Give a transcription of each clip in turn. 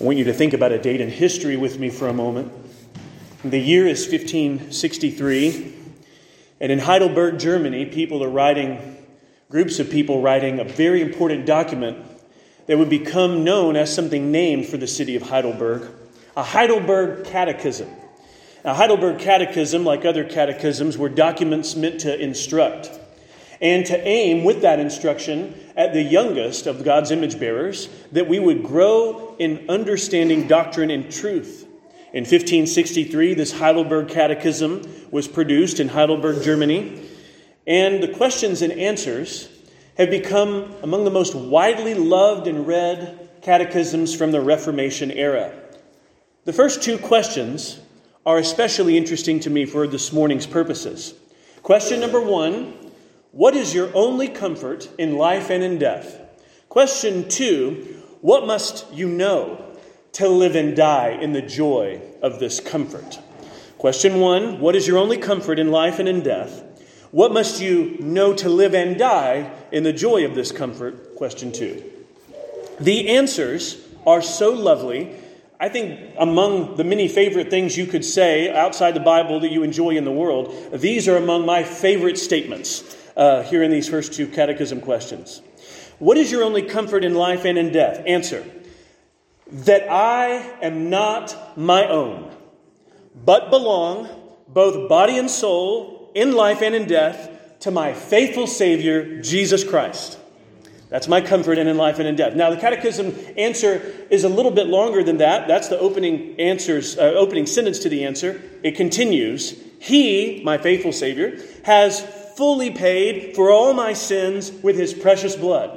I want you to think about a date in history with me for a moment. The year is 1563, and in Heidelberg, Germany, people are writing, groups of people writing a very important document that would become known as something named for the city of Heidelberg a Heidelberg Catechism. A Heidelberg Catechism, like other catechisms, were documents meant to instruct and to aim with that instruction at the youngest of God's image bearers, that we would grow in understanding doctrine and truth. In 1563, this Heidelberg Catechism was produced in Heidelberg, Germany, and the questions and answers have become among the most widely loved and read catechisms from the Reformation era. The first two questions are especially interesting to me for this morning's purposes. Question number one what is your only comfort in life and in death? Question two What must you know to live and die in the joy of this comfort? Question one What is your only comfort in life and in death? What must you know to live and die in the joy of this comfort? Question two. The answers are so lovely. I think among the many favorite things you could say outside the Bible that you enjoy in the world, these are among my favorite statements uh, here in these first two catechism questions. What is your only comfort in life and in death? Answer that I am not my own, but belong, both body and soul, in life and in death, to my faithful Savior, Jesus Christ. That's my comfort and in life and in death. Now, the catechism answer is a little bit longer than that. That's the opening answers, uh, opening sentence to the answer. It continues He, my faithful Savior, has fully paid for all my sins with his precious blood.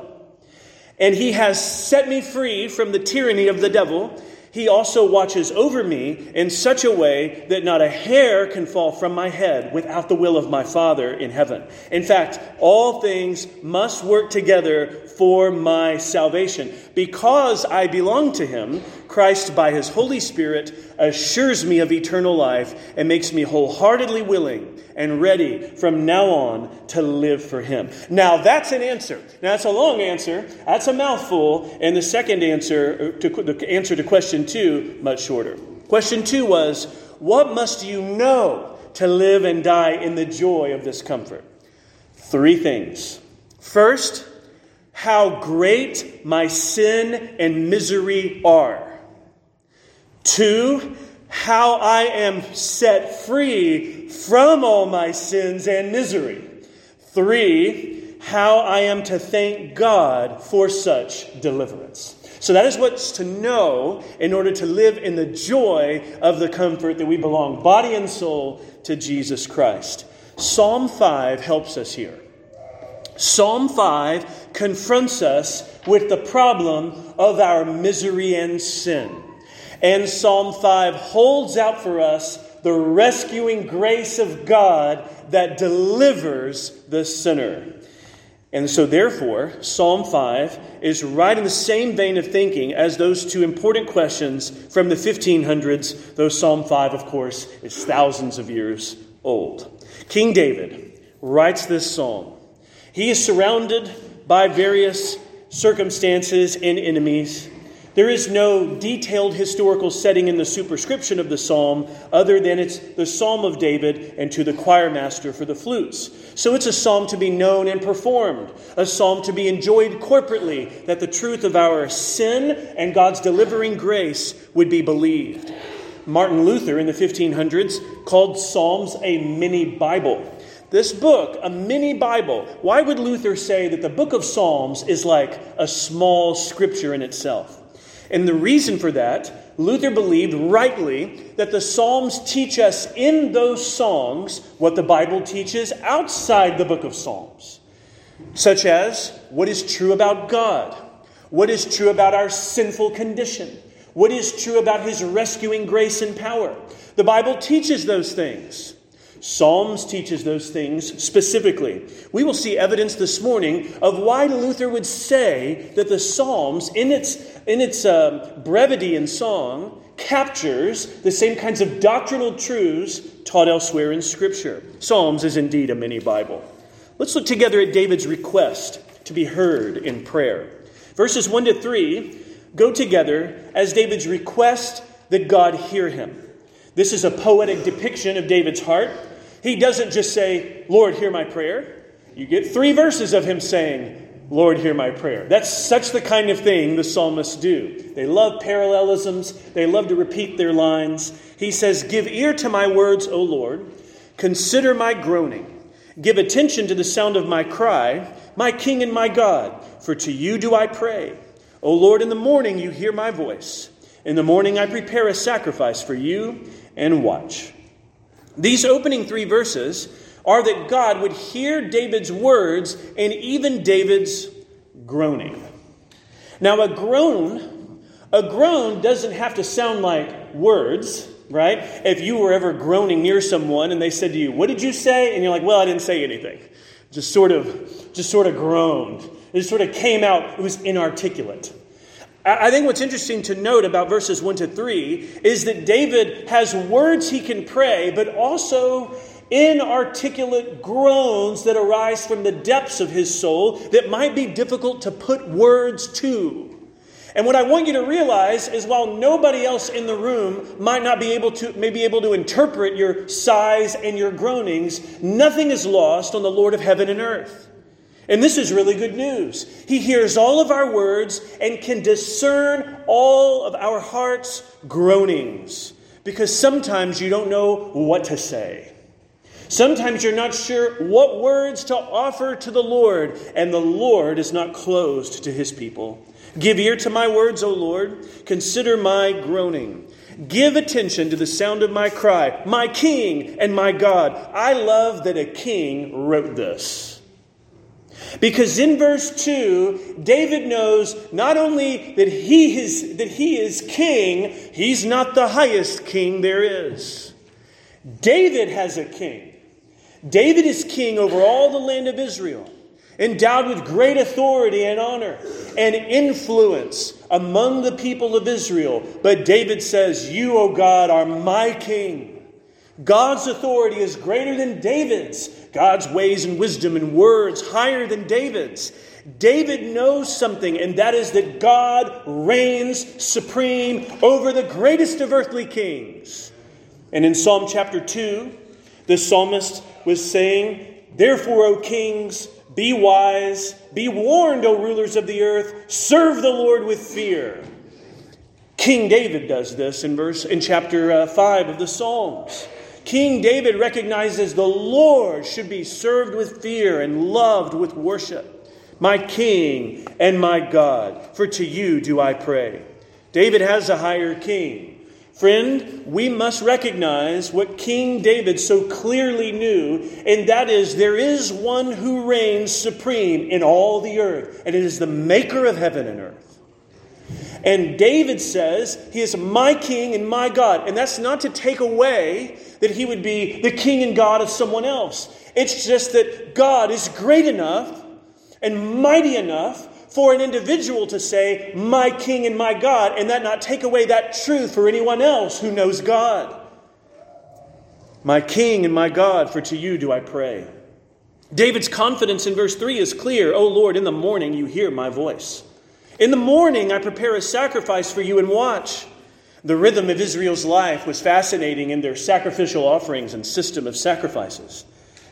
And he has set me free from the tyranny of the devil he also watches over me in such a way that not a hair can fall from my head without the will of my Father in heaven. In fact, all things must work together for my salvation. Because I belong to him, Christ, by his Holy Spirit, assures me of eternal life and makes me wholeheartedly willing and ready from now on to live for him. Now, that's an answer. Now, that's a long answer. That's a mouthful. And the second answer, to, the answer to question two, much shorter. Question two was, What must you know to live and die in the joy of this comfort? Three things. First, how great my sin and misery are. Two, how I am set free from all my sins and misery. Three, how I am to thank God for such deliverance. So that is what's to know in order to live in the joy of the comfort that we belong, body and soul, to Jesus Christ. Psalm 5 helps us here. Psalm 5 confronts us with the problem of our misery and sin. And Psalm 5 holds out for us the rescuing grace of God that delivers the sinner. And so, therefore, Psalm 5 is right in the same vein of thinking as those two important questions from the 1500s, though Psalm 5, of course, is thousands of years old. King David writes this psalm. He is surrounded by various circumstances and enemies. There is no detailed historical setting in the superscription of the psalm other than it's the psalm of David and to the choir master for the flutes. So it's a psalm to be known and performed, a psalm to be enjoyed corporately, that the truth of our sin and God's delivering grace would be believed. Martin Luther in the 1500s called Psalms a mini Bible. This book, a mini Bible, why would Luther say that the book of Psalms is like a small scripture in itself? And the reason for that, Luther believed rightly that the Psalms teach us in those songs what the Bible teaches outside the book of Psalms, such as what is true about God, what is true about our sinful condition, what is true about his rescuing grace and power. The Bible teaches those things. Psalms teaches those things specifically. We will see evidence this morning of why Luther would say that the Psalms, in its, in its uh, brevity and song, captures the same kinds of doctrinal truths taught elsewhere in Scripture. Psalms is indeed a mini Bible. Let's look together at David's request to be heard in prayer. Verses 1 to 3 go together as David's request that God hear him. This is a poetic depiction of David's heart. He doesn't just say, Lord, hear my prayer. You get three verses of him saying, Lord, hear my prayer. That's such the kind of thing the psalmists do. They love parallelisms, they love to repeat their lines. He says, Give ear to my words, O Lord. Consider my groaning. Give attention to the sound of my cry, my King and my God, for to you do I pray. O Lord, in the morning you hear my voice. In the morning I prepare a sacrifice for you and watch. These opening three verses are that God would hear David's words and even David's groaning. Now, a groan, a groan doesn't have to sound like words, right? If you were ever groaning near someone and they said to you, "What did you say?" and you're like, "Well, I didn't say anything." Just sort of, just sort of groaned. It just sort of came out, it was inarticulate. I think what's interesting to note about verses 1 to 3 is that David has words he can pray, but also inarticulate groans that arise from the depths of his soul that might be difficult to put words to. And what I want you to realize is while nobody else in the room might not be able to may be able to interpret your sighs and your groanings, nothing is lost on the Lord of heaven and earth. And this is really good news. He hears all of our words and can discern all of our heart's groanings. Because sometimes you don't know what to say. Sometimes you're not sure what words to offer to the Lord, and the Lord is not closed to his people. Give ear to my words, O Lord. Consider my groaning. Give attention to the sound of my cry, my King and my God. I love that a king wrote this. Because in verse 2, David knows not only that he is, that he is king, he's not the highest king there is. David has a king. David is king over all the land of Israel endowed with great authority and honor and influence among the people of Israel. But David says, You, O God, are my king. God's authority is greater than David's, God's ways and wisdom and words higher than David's. David knows something, and that is that God reigns supreme over the greatest of earthly kings. And in Psalm chapter 2, the psalmist was saying, Therefore, O kings, be wise, be warned, O rulers of the earth, serve the Lord with fear. King David does this in verse in chapter uh, 5 of the Psalms. King David recognizes the Lord should be served with fear and loved with worship. My king and my God, for to you do I pray. David has a higher king. Friend, we must recognize what King David so clearly knew, and that is there is one who reigns supreme in all the earth, and it is the maker of heaven and earth. And David says, He is my king and my God. And that's not to take away that he would be the king and God of someone else. It's just that God is great enough and mighty enough for an individual to say, My King and my God, and that not take away that truth for anyone else who knows God. My King and my God, for to you do I pray. David's confidence in verse 3 is clear. O Lord, in the morning you hear my voice. In the morning I prepare a sacrifice for you and watch. The rhythm of Israel's life was fascinating in their sacrificial offerings and system of sacrifices.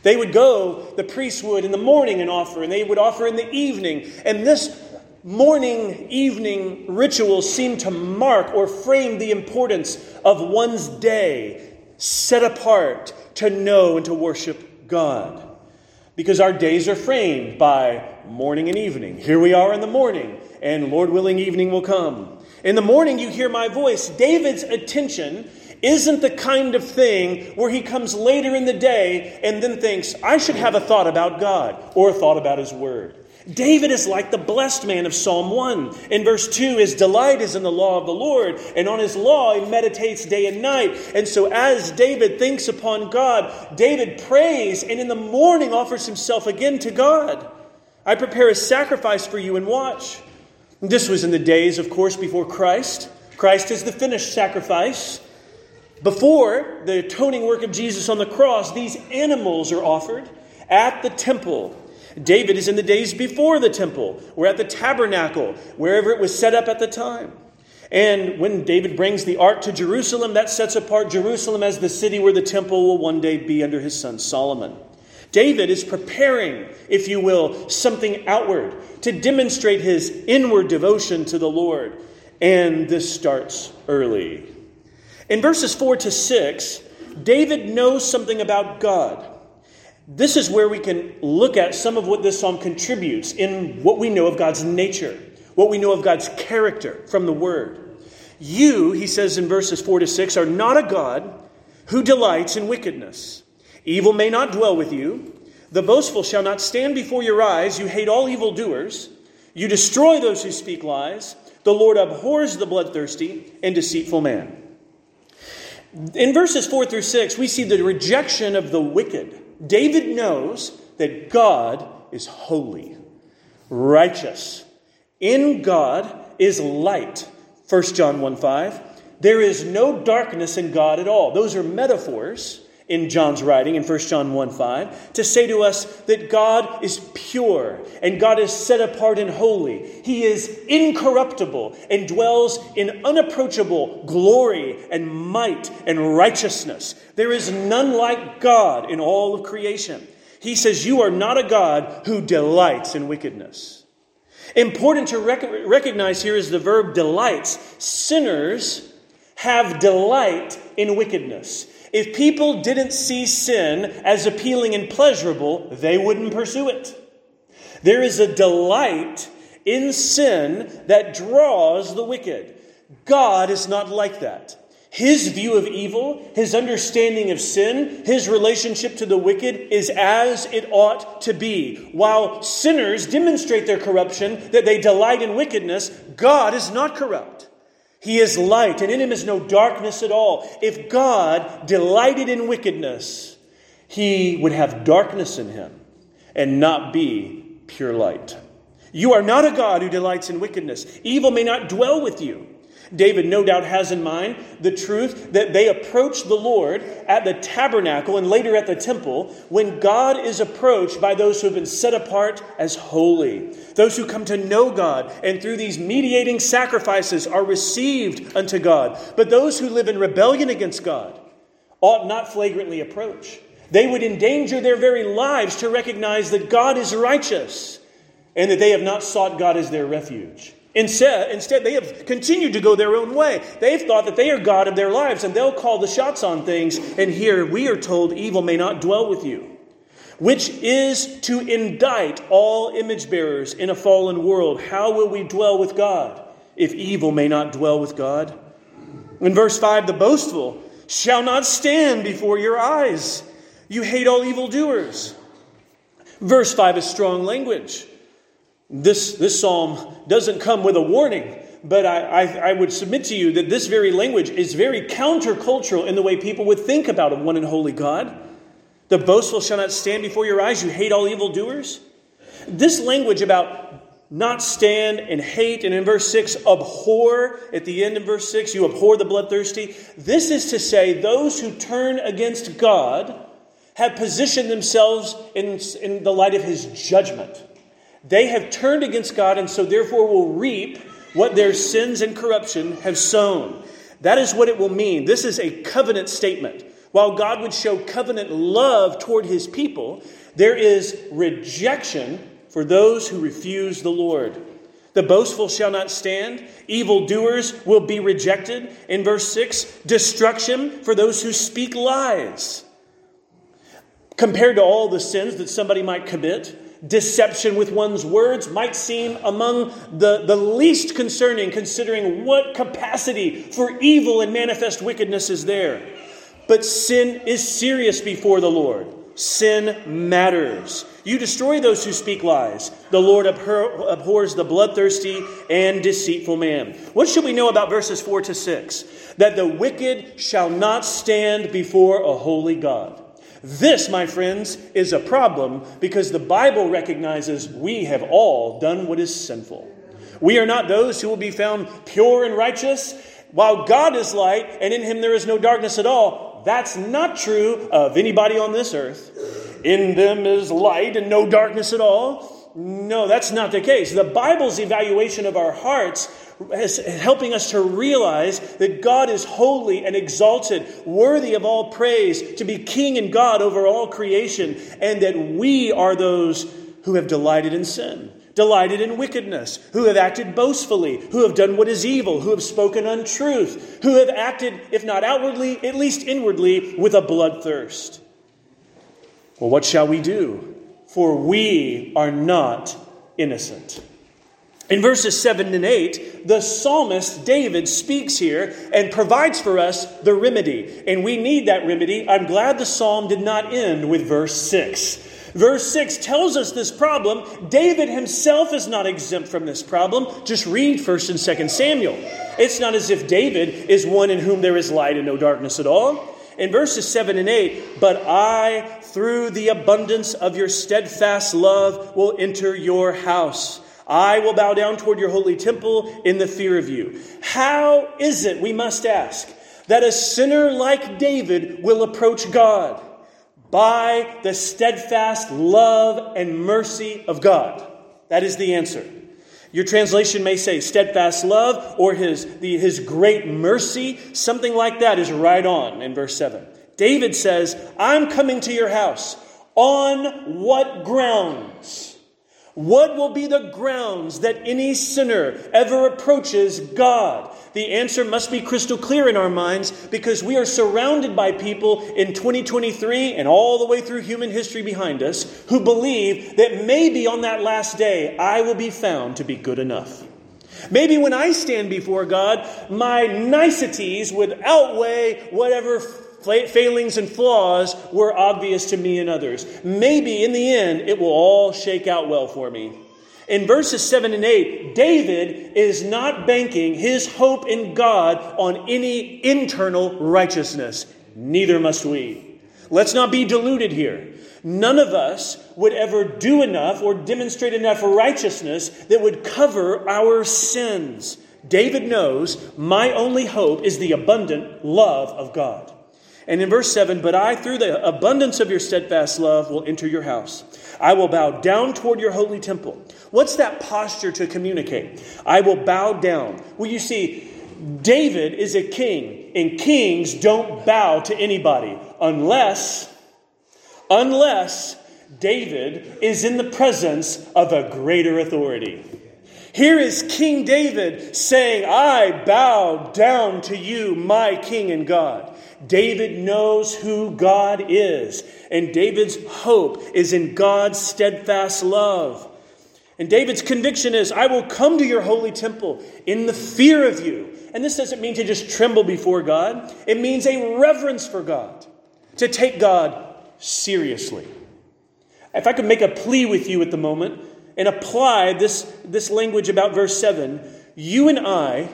They would go, the priests would, in the morning and offer, and they would offer in the evening. And this morning evening ritual seemed to mark or frame the importance of one's day set apart to know and to worship God. Because our days are framed by morning and evening. Here we are in the morning, and Lord willing, evening will come. In the morning, you hear my voice. David's attention isn't the kind of thing where he comes later in the day and then thinks, I should have a thought about God or a thought about his word. David is like the blessed man of Psalm 1. In verse 2, his delight is in the law of the Lord, and on his law he meditates day and night. And so, as David thinks upon God, David prays and in the morning offers himself again to God. I prepare a sacrifice for you and watch. This was in the days, of course, before Christ. Christ is the finished sacrifice. Before the atoning work of Jesus on the cross, these animals are offered at the temple. David is in the days before the temple. We're at the tabernacle, wherever it was set up at the time. And when David brings the ark to Jerusalem, that sets apart Jerusalem as the city where the temple will one day be under his son Solomon. David is preparing, if you will, something outward to demonstrate his inward devotion to the Lord. And this starts early. In verses 4 to 6, David knows something about God. This is where we can look at some of what this psalm contributes in what we know of God's nature, what we know of God's character from the Word. You, he says in verses 4 to 6, are not a God who delights in wickedness. Evil may not dwell with you. The boastful shall not stand before your eyes. You hate all evildoers. You destroy those who speak lies. The Lord abhors the bloodthirsty and deceitful man. In verses 4 through 6, we see the rejection of the wicked. David knows that God is holy, righteous. In God is light. 1 John 1 5. There is no darkness in God at all. Those are metaphors in John's writing in 1 John 1 5 to say to us that God is pure and God is set apart and holy. He is incorruptible and dwells in unapproachable glory and might and righteousness. There is none like God in all of creation. He says, You are not a God who delights in wickedness. Important to rec- recognize here is the verb delights. Sinners have delight in wickedness. If people didn't see sin as appealing and pleasurable, they wouldn't pursue it. There is a delight in sin that draws the wicked. God is not like that. His view of evil, his understanding of sin, his relationship to the wicked is as it ought to be. While sinners demonstrate their corruption, that they delight in wickedness, God is not corrupt. He is light, and in him is no darkness at all. If God delighted in wickedness, he would have darkness in him and not be pure light. You are not a God who delights in wickedness. Evil may not dwell with you. David no doubt has in mind the truth that they approach the Lord at the tabernacle and later at the temple when God is approached by those who have been set apart as holy, those who come to know God and through these mediating sacrifices are received unto God. But those who live in rebellion against God ought not flagrantly approach. They would endanger their very lives to recognize that God is righteous and that they have not sought God as their refuge. Instead, instead, they have continued to go their own way. They've thought that they are God of their lives and they'll call the shots on things. And here we are told evil may not dwell with you, which is to indict all image bearers in a fallen world. How will we dwell with God if evil may not dwell with God? In verse 5, the boastful shall not stand before your eyes. You hate all evildoers. Verse 5 is strong language. This, this psalm doesn't come with a warning, but I, I, I, would submit to you that this very language is very countercultural in the way people would think about a one and holy God. The boastful shall not stand before your eyes. You hate all evildoers. This language about not stand and hate, and in verse 6, abhor, at the end of verse 6, you abhor the bloodthirsty. This is to say, those who turn against God have positioned themselves in, in the light of his judgment. They have turned against God and so therefore will reap what their sins and corruption have sown. That is what it will mean. This is a covenant statement. While God would show covenant love toward his people, there is rejection for those who refuse the Lord. The boastful shall not stand. Evildoers will be rejected. In verse 6, destruction for those who speak lies. Compared to all the sins that somebody might commit, deception with one's words might seem among the, the least concerning, considering what capacity for evil and manifest wickedness is there. But sin is serious before the Lord. Sin matters. You destroy those who speak lies. The Lord abhors the bloodthirsty and deceitful man. What should we know about verses 4 to 6? That the wicked shall not stand before a holy God. This, my friends, is a problem because the Bible recognizes we have all done what is sinful. We are not those who will be found pure and righteous, while God is light and in him there is no darkness at all. That's not true of anybody on this earth. in them is light and no darkness at all. No, that's not the case. The Bible's evaluation of our hearts is helping us to realize that God is holy and exalted, worthy of all praise, to be king and God over all creation, and that we are those who have delighted in sin delighted in wickedness, who have acted boastfully, who have done what is evil, who have spoken untruth, who have acted, if not outwardly, at least inwardly, with a bloodthirst. Well, what shall we do? For we are not innocent. In verses 7 and 8, the psalmist David speaks here and provides for us the remedy. And we need that remedy. I'm glad the psalm did not end with verse 6. Verse 6 tells us this problem. David himself is not exempt from this problem. Just read 1st and 2nd Samuel. It's not as if David is one in whom there is light and no darkness at all. In verses 7 and 8, but I, through the abundance of your steadfast love, will enter your house. I will bow down toward your holy temple in the fear of you. How is it, we must ask, that a sinner like David will approach God? by the steadfast love and mercy of God. That is the answer. Your translation may say steadfast love or his, the, his great mercy. Something like that is right on in verse 7. David says, I'm coming to your house. On what grounds? What will be the grounds that any sinner ever approaches God? The answer must be crystal clear in our minds because we are surrounded by people in 2023 and all the way through human history behind us who believe that maybe on that last day I will be found to be good enough. Maybe when I stand before God, my niceties would outweigh whatever failings and flaws were obvious to me and others. Maybe in the end, it will all shake out well for me. In verses 7 and 8, David is not banking his hope in God on any internal righteousness. Neither must we. Let's not be deluded here. None of us would ever do enough or demonstrate enough righteousness that would cover our sins. David knows my only hope is the abundant love of God. And in verse 7, but I, through the abundance of your steadfast love, will enter your house. I will bow down toward your holy temple. What's that posture to communicate? I will bow down. Well, you see, David is a king, and kings don't bow to anybody unless, unless David is in the presence of a greater authority. Here is King David saying, I bow down to you, my King and God. David knows who God is, and David's hope is in God's steadfast love. And David's conviction is, I will come to your holy temple in the fear of you. And this doesn't mean to just tremble before God, it means a reverence for God, to take God seriously. If I could make a plea with you at the moment and apply this, this language about verse 7, you and I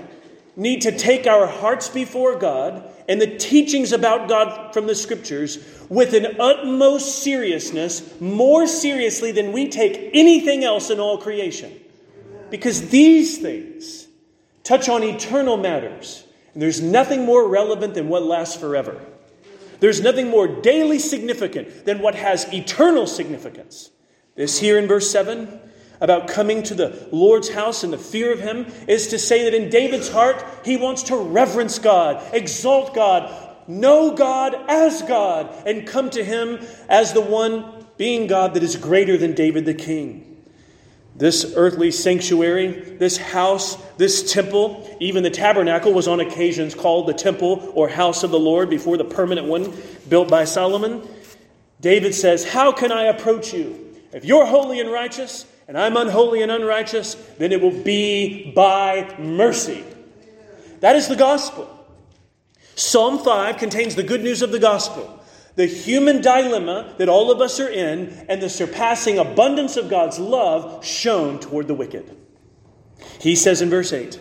need to take our hearts before God and the teachings about God from the scriptures with an utmost seriousness, more seriously than we take anything else in all creation. Because these things touch on eternal matters, and there's nothing more relevant than what lasts forever. There's nothing more daily significant than what has eternal significance. This here in verse 7 about coming to the Lord's house and the fear of Him is to say that in David's heart, he wants to reverence God, exalt God, know God as God, and come to Him as the one being God that is greater than David the king. This earthly sanctuary, this house, this temple, even the tabernacle was on occasions called the temple or house of the Lord before the permanent one built by Solomon. David says, How can I approach you? If you're holy and righteous, and I'm unholy and unrighteous, then it will be by mercy. That is the gospel. Psalm 5 contains the good news of the gospel the human dilemma that all of us are in, and the surpassing abundance of God's love shown toward the wicked. He says in verse 8,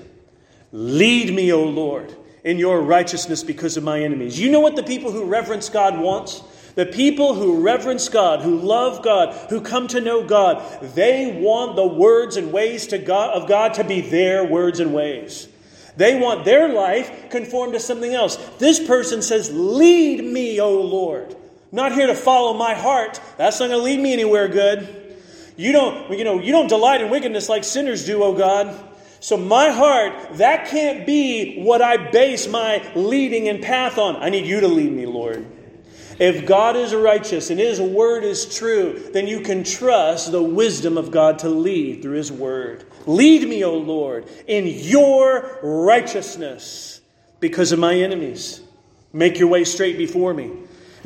Lead me, O Lord, in your righteousness because of my enemies. You know what the people who reverence God wants? The people who reverence God, who love God, who come to know God, they want the words and ways to God, of God to be their words and ways. They want their life conformed to something else. This person says, Lead me, O Lord. I'm not here to follow my heart. That's not going to lead me anywhere good. You don't, you know, you don't delight in wickedness like sinners do, O God. So my heart, that can't be what I base my leading and path on. I need you to lead me, Lord. If God is righteous and His word is true, then you can trust the wisdom of God to lead through His word. Lead me, O Lord, in your righteousness because of my enemies. Make your way straight before me.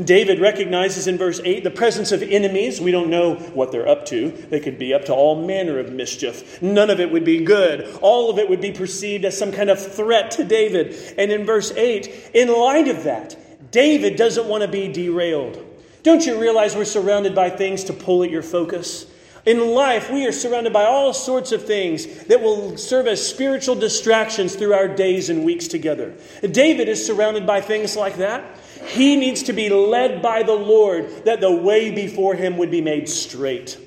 David recognizes in verse 8 the presence of enemies. We don't know what they're up to. They could be up to all manner of mischief. None of it would be good. All of it would be perceived as some kind of threat to David. And in verse 8, in light of that, David doesn't want to be derailed. Don't you realize we're surrounded by things to pull at your focus? In life, we are surrounded by all sorts of things that will serve as spiritual distractions through our days and weeks together. David is surrounded by things like that. He needs to be led by the Lord that the way before him would be made straight.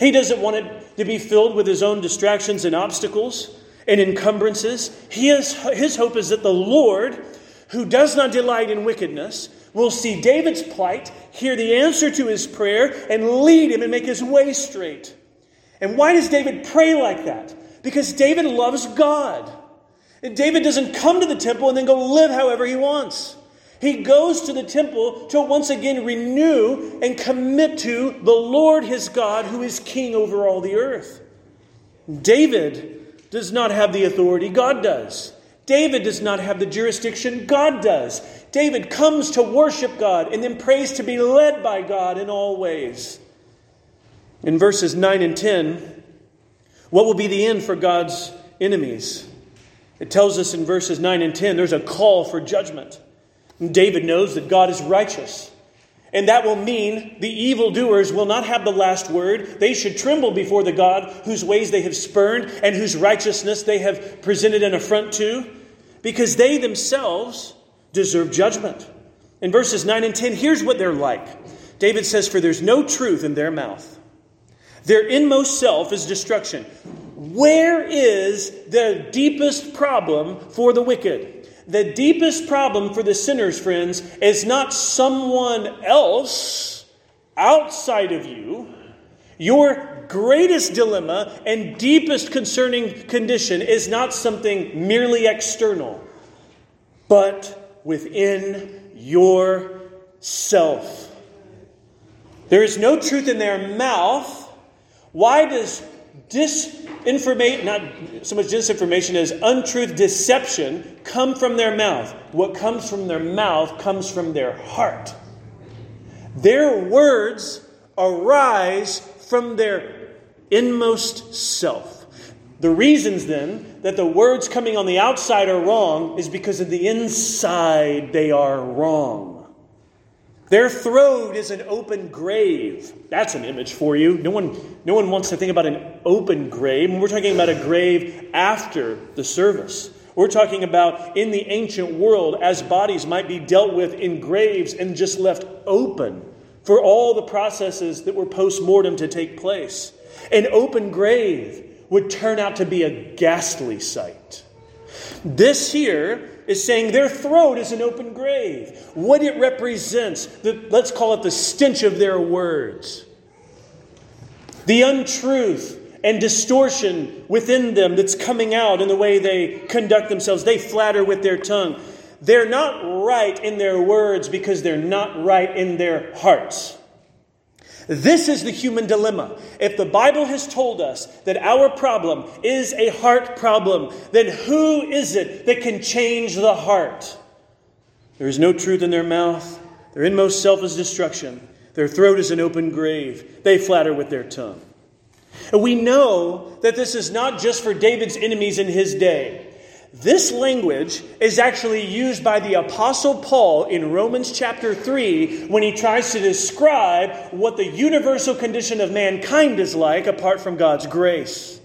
He doesn't want it to be filled with his own distractions and obstacles and encumbrances. He is, his hope is that the Lord who does not delight in wickedness, will see David's plight, hear the answer to his prayer, and lead him and make his way straight. And why does David pray like that? Because David loves God. And David doesn't come to the temple and then go live however he wants. He goes to the temple to once again renew and commit to the Lord his God, who is king over all the earth. David does not have the authority, God does. David does not have the jurisdiction, God does. David comes to worship God and then prays to be led by God in all ways. In verses 9 and 10, what will be the end for God's enemies? It tells us in verses 9 and 10 there's a call for judgment. And David knows that God is righteous. And that will mean the evildoers will not have the last word. They should tremble before the God whose ways they have spurned and whose righteousness they have presented an affront to, because they themselves deserve judgment. In verses 9 and 10, here's what they're like David says, For there's no truth in their mouth, their inmost self is destruction. Where is the deepest problem for the wicked? The deepest problem for the sinners, friends, is not someone else outside of you. Your greatest dilemma and deepest concerning condition is not something merely external, but within yourself. There is no truth in their mouth. Why does disinformation, not so much disinformation as untruth, deception, come from their mouth. What comes from their mouth comes from their heart. Their words arise from their inmost self. The reasons then that the words coming on the outside are wrong is because of the inside they are wrong. Their throat is an open grave. That's an image for you. No one, no one wants to think about an open grave. We're talking about a grave after the service. We're talking about in the ancient world as bodies might be dealt with in graves and just left open for all the processes that were post mortem to take place. An open grave would turn out to be a ghastly sight. This here is saying their throat is an open grave. What it represents, the, let's call it the stench of their words. The untruth and distortion within them that's coming out in the way they conduct themselves. They flatter with their tongue. They're not right in their words because they're not right in their hearts. This is the human dilemma. If the Bible has told us that our problem is a heart problem, then who is it that can change the heart? There is no truth in their mouth. Their inmost self is destruction. Their throat is an open grave. They flatter with their tongue. And we know that this is not just for David's enemies in his day. This language is actually used by the Apostle Paul in Romans chapter 3 when he tries to describe what the universal condition of mankind is like apart from God's grace.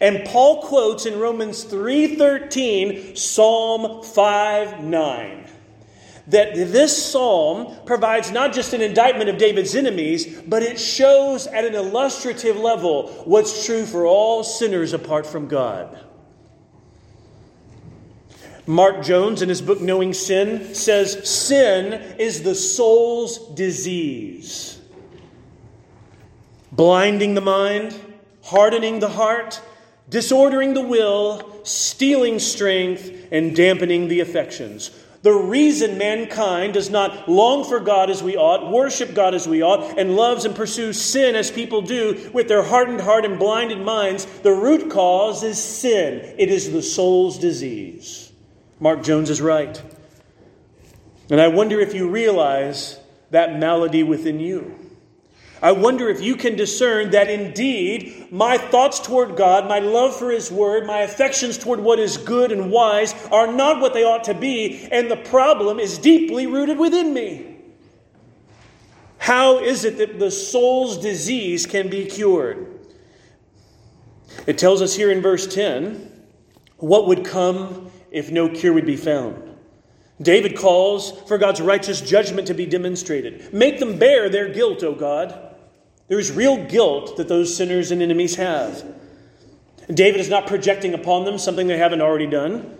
And Paul quotes in Romans 3:13 Psalm 5:9 that this psalm provides not just an indictment of David's enemies, but it shows at an illustrative level what's true for all sinners apart from God. Mark Jones, in his book Knowing Sin, says sin is the soul's disease, blinding the mind, hardening the heart, disordering the will, stealing strength, and dampening the affections. The reason mankind does not long for God as we ought, worship God as we ought, and loves and pursues sin as people do with their hardened heart and blinded minds, the root cause is sin. It is the soul's disease. Mark Jones is right. And I wonder if you realize that malady within you. I wonder if you can discern that indeed my thoughts toward God, my love for His Word, my affections toward what is good and wise are not what they ought to be, and the problem is deeply rooted within me. How is it that the soul's disease can be cured? It tells us here in verse 10 what would come if no cure would be found. David calls for God's righteous judgment to be demonstrated. Make them bear their guilt, O God. There is real guilt that those sinners and enemies have. David is not projecting upon them something they haven't already done.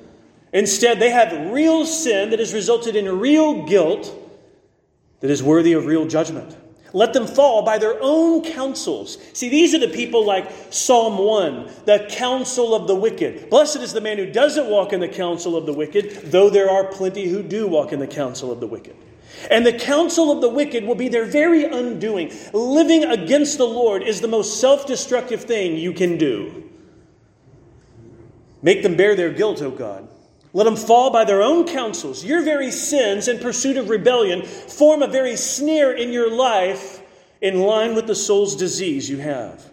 Instead, they have real sin that has resulted in real guilt that is worthy of real judgment. Let them fall by their own counsels. See, these are the people like Psalm 1, the counsel of the wicked. Blessed is the man who doesn't walk in the counsel of the wicked, though there are plenty who do walk in the counsel of the wicked. And the counsel of the wicked will be their very undoing. Living against the Lord is the most self destructive thing you can do. Make them bear their guilt, O God. Let them fall by their own counsels. Your very sins and pursuit of rebellion form a very snare in your life in line with the soul's disease you have.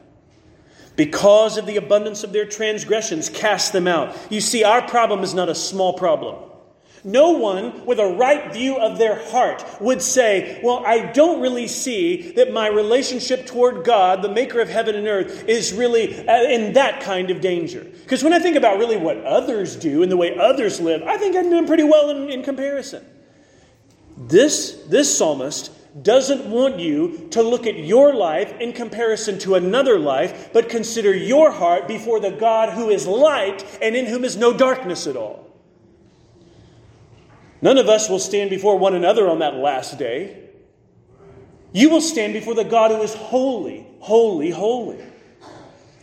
Because of the abundance of their transgressions, cast them out. You see, our problem is not a small problem. No one with a right view of their heart would say, Well, I don't really see that my relationship toward God, the maker of heaven and earth, is really uh, in that kind of danger. Because when I think about really what others do and the way others live, I think I'm doing pretty well in, in comparison. This, this psalmist doesn't want you to look at your life in comparison to another life, but consider your heart before the God who is light and in whom is no darkness at all. None of us will stand before one another on that last day. You will stand before the God who is holy, holy, holy.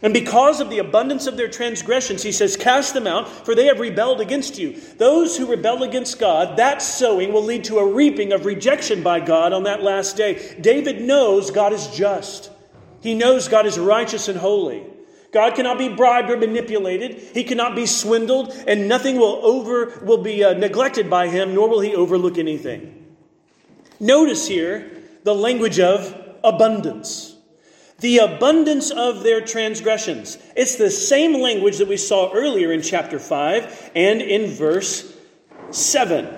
And because of the abundance of their transgressions, he says, Cast them out, for they have rebelled against you. Those who rebel against God, that sowing will lead to a reaping of rejection by God on that last day. David knows God is just, he knows God is righteous and holy. God cannot be bribed or manipulated. He cannot be swindled, and nothing will over will be uh, neglected by him, nor will he overlook anything. Notice here the language of abundance. The abundance of their transgressions. It's the same language that we saw earlier in chapter 5 and in verse 7.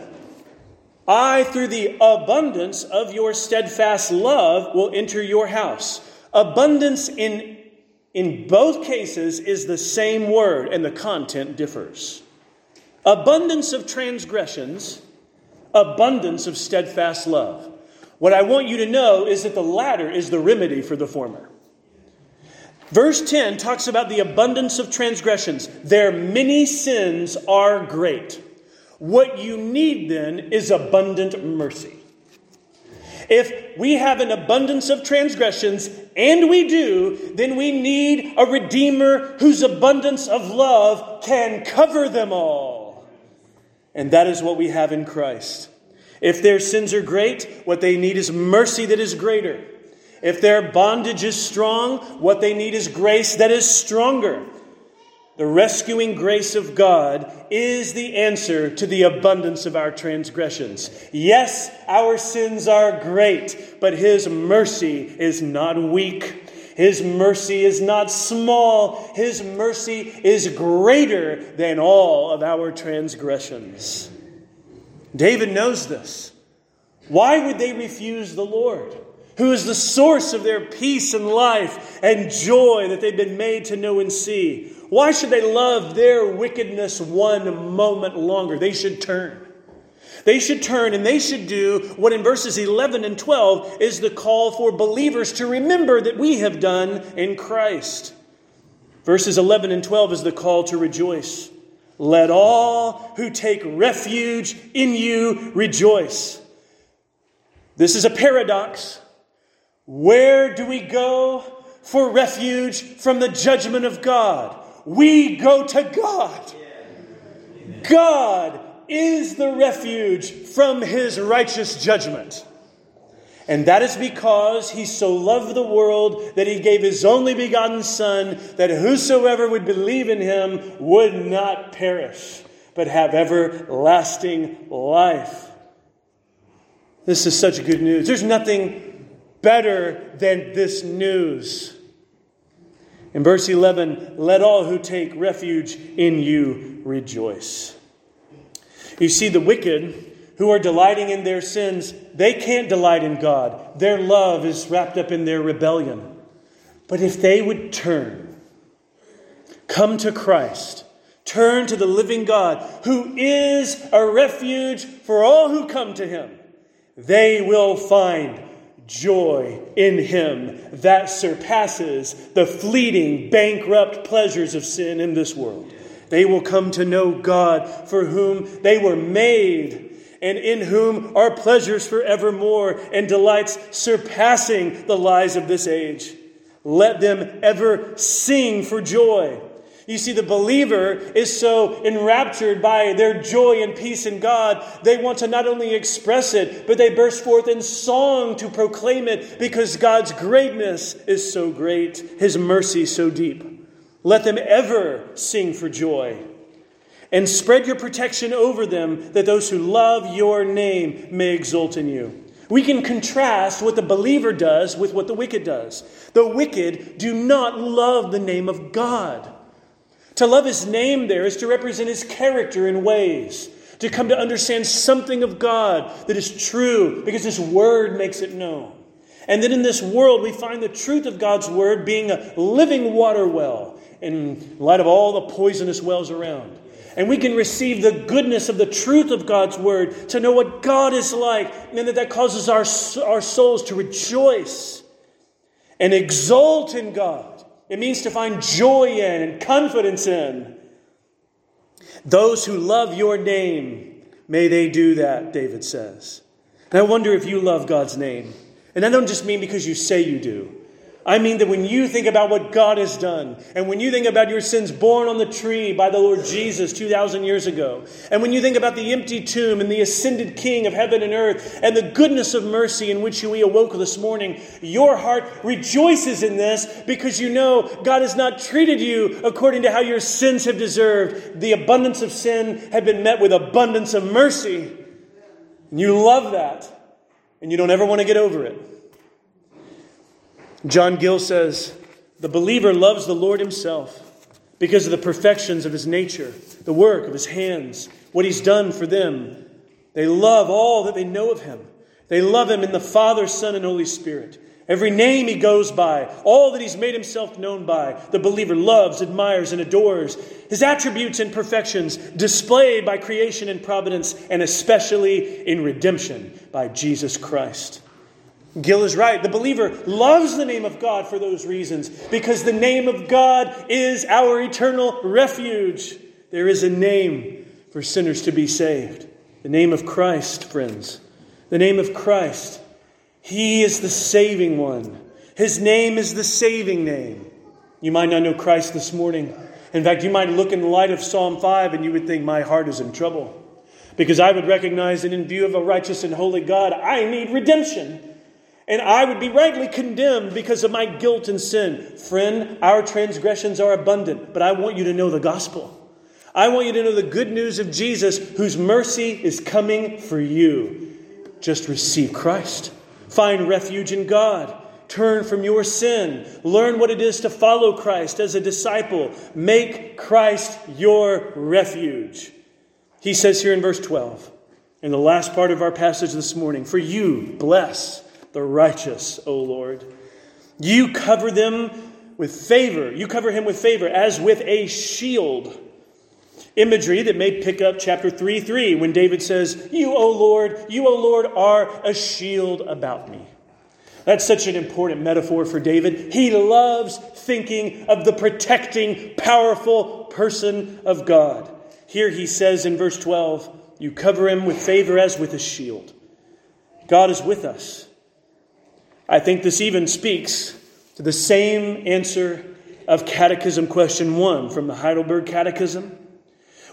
I, through the abundance of your steadfast love, will enter your house. Abundance in in both cases is the same word, and the content differs. Abundance of transgressions, abundance of steadfast love. What I want you to know is that the latter is the remedy for the former. Verse 10 talks about the abundance of transgressions. Their many sins are great. What you need then is abundant mercy. If we have an abundance of transgressions, and we do, then we need a Redeemer whose abundance of love can cover them all. And that is what we have in Christ. If their sins are great, what they need is mercy that is greater. If their bondage is strong, what they need is grace that is stronger. The rescuing grace of God is the answer to the abundance of our transgressions. Yes, our sins are great, but His mercy is not weak. His mercy is not small. His mercy is greater than all of our transgressions. David knows this. Why would they refuse the Lord, who is the source of their peace and life and joy that they've been made to know and see? Why should they love their wickedness one moment longer? They should turn. They should turn and they should do what in verses 11 and 12 is the call for believers to remember that we have done in Christ. Verses 11 and 12 is the call to rejoice. let all who take refuge in you rejoice. This is a paradox. Where do we go for refuge from the judgment of God? We go to God. God is the refuge from his righteous judgment. And that is because he so loved the world that he gave his only begotten Son, that whosoever would believe in him would not perish, but have everlasting life. This is such good news. There's nothing better than this news. In verse 11, let all who take refuge in you rejoice. You see, the wicked who are delighting in their sins, they can't delight in God. Their love is wrapped up in their rebellion. But if they would turn, come to Christ, turn to the living God, who is a refuge for all who come to him, they will find joy in him that surpasses the fleeting, bankrupt pleasures of sin in this world. They will come to know God for whom they were made and in whom are pleasures forevermore and delights surpassing the lies of this age. Let them ever sing for joy. You see, the believer is so enraptured by their joy and peace in God, they want to not only express it, but they burst forth in song to proclaim it because God's greatness is so great, His mercy so deep. Let them ever sing for joy and spread your protection over them, that those who love your name may exult in you. We can contrast what the believer does with what the wicked does. The wicked do not love the name of God. To love his name there is to represent his character in ways, to come to understand something of God that is true because his word makes it known. And then in this world, we find the truth of God's word being a living water well in light of all the poisonous wells around. And we can receive the goodness of the truth of God's word to know what God is like, and that that causes our, our souls to rejoice and exult in God. It means to find joy in and confidence in. Those who love your name, may they do that, David says. And I wonder if you love God's name. And I don't just mean because you say you do. I mean that when you think about what God has done, and when you think about your sins borne on the tree by the Lord Jesus 2,000 years ago, and when you think about the empty tomb and the ascended King of heaven and earth, and the goodness of mercy in which we awoke this morning, your heart rejoices in this because you know God has not treated you according to how your sins have deserved. The abundance of sin had been met with abundance of mercy. And you love that, and you don't ever want to get over it. John Gill says, The believer loves the Lord himself because of the perfections of his nature, the work of his hands, what he's done for them. They love all that they know of him. They love him in the Father, Son, and Holy Spirit. Every name he goes by, all that he's made himself known by, the believer loves, admires, and adores. His attributes and perfections displayed by creation and providence, and especially in redemption by Jesus Christ. Gill is right. The believer loves the name of God for those reasons, because the name of God is our eternal refuge. There is a name for sinners to be saved. The name of Christ, friends. The name of Christ. He is the saving one. His name is the saving name. You might not know Christ this morning. In fact, you might look in the light of Psalm 5 and you would think, My heart is in trouble. Because I would recognize that in view of a righteous and holy God, I need redemption and I would be rightly condemned because of my guilt and sin. Friend, our transgressions are abundant, but I want you to know the gospel. I want you to know the good news of Jesus, whose mercy is coming for you. Just receive Christ. Find refuge in God. Turn from your sin. Learn what it is to follow Christ as a disciple. Make Christ your refuge. He says here in verse 12, in the last part of our passage this morning, For you bless the righteous, O Lord. You cover them with favor. You cover him with favor as with a shield. Imagery that may pick up chapter 3 3 when David says, You, O Lord, you, O Lord, are a shield about me. That's such an important metaphor for David. He loves thinking of the protecting, powerful person of God. here he says in verse 12, You cover him with favor as with a shield. God is with us. I think this even speaks to the same answer of Catechism question 1 from the Heidelberg Catechism.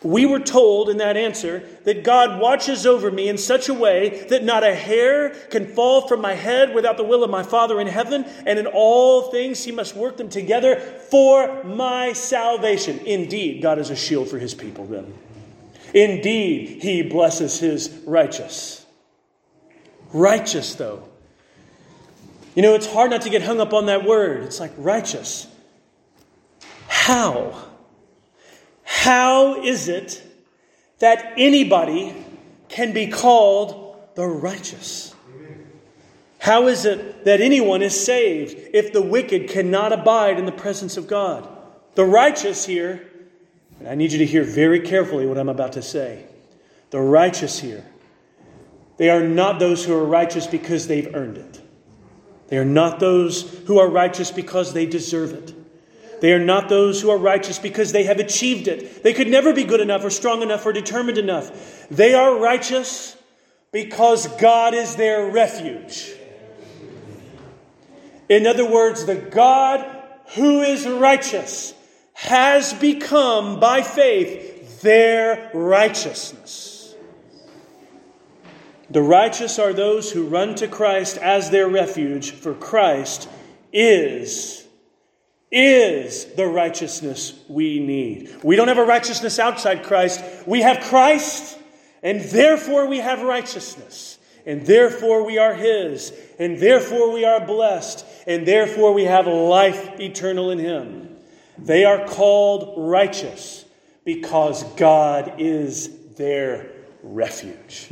We were told in that answer that God watches over me in such a way that not a hair can fall from my head without the will of my Father in heaven, and in all things he must work them together for my salvation. Indeed, God is a shield for his people then. Indeed, he blesses his righteous. Righteous, though. You know, it's hard not to get hung up on that word. It's like righteous. How? How is it that anybody can be called the righteous? How is it that anyone is saved if the wicked cannot abide in the presence of God? The righteous here, and I need you to hear very carefully what I'm about to say. The righteous here, they are not those who are righteous because they've earned it. They are not those who are righteous because they deserve it. They are not those who are righteous because they have achieved it. They could never be good enough or strong enough or determined enough. They are righteous because God is their refuge. In other words, the God who is righteous has become, by faith, their righteousness. The righteous are those who run to Christ as their refuge, for Christ is is the righteousness we need. We don't have a righteousness outside Christ. We have Christ, and therefore we have righteousness. And therefore we are His. And therefore we are blessed. And therefore we have life eternal in Him. They are called righteous because God is their refuge.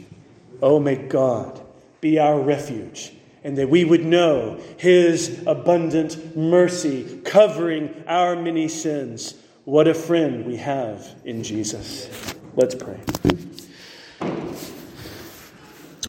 Oh, may God be our refuge and that we would know his abundant mercy covering our many sins. What a friend we have in Jesus. Let's pray.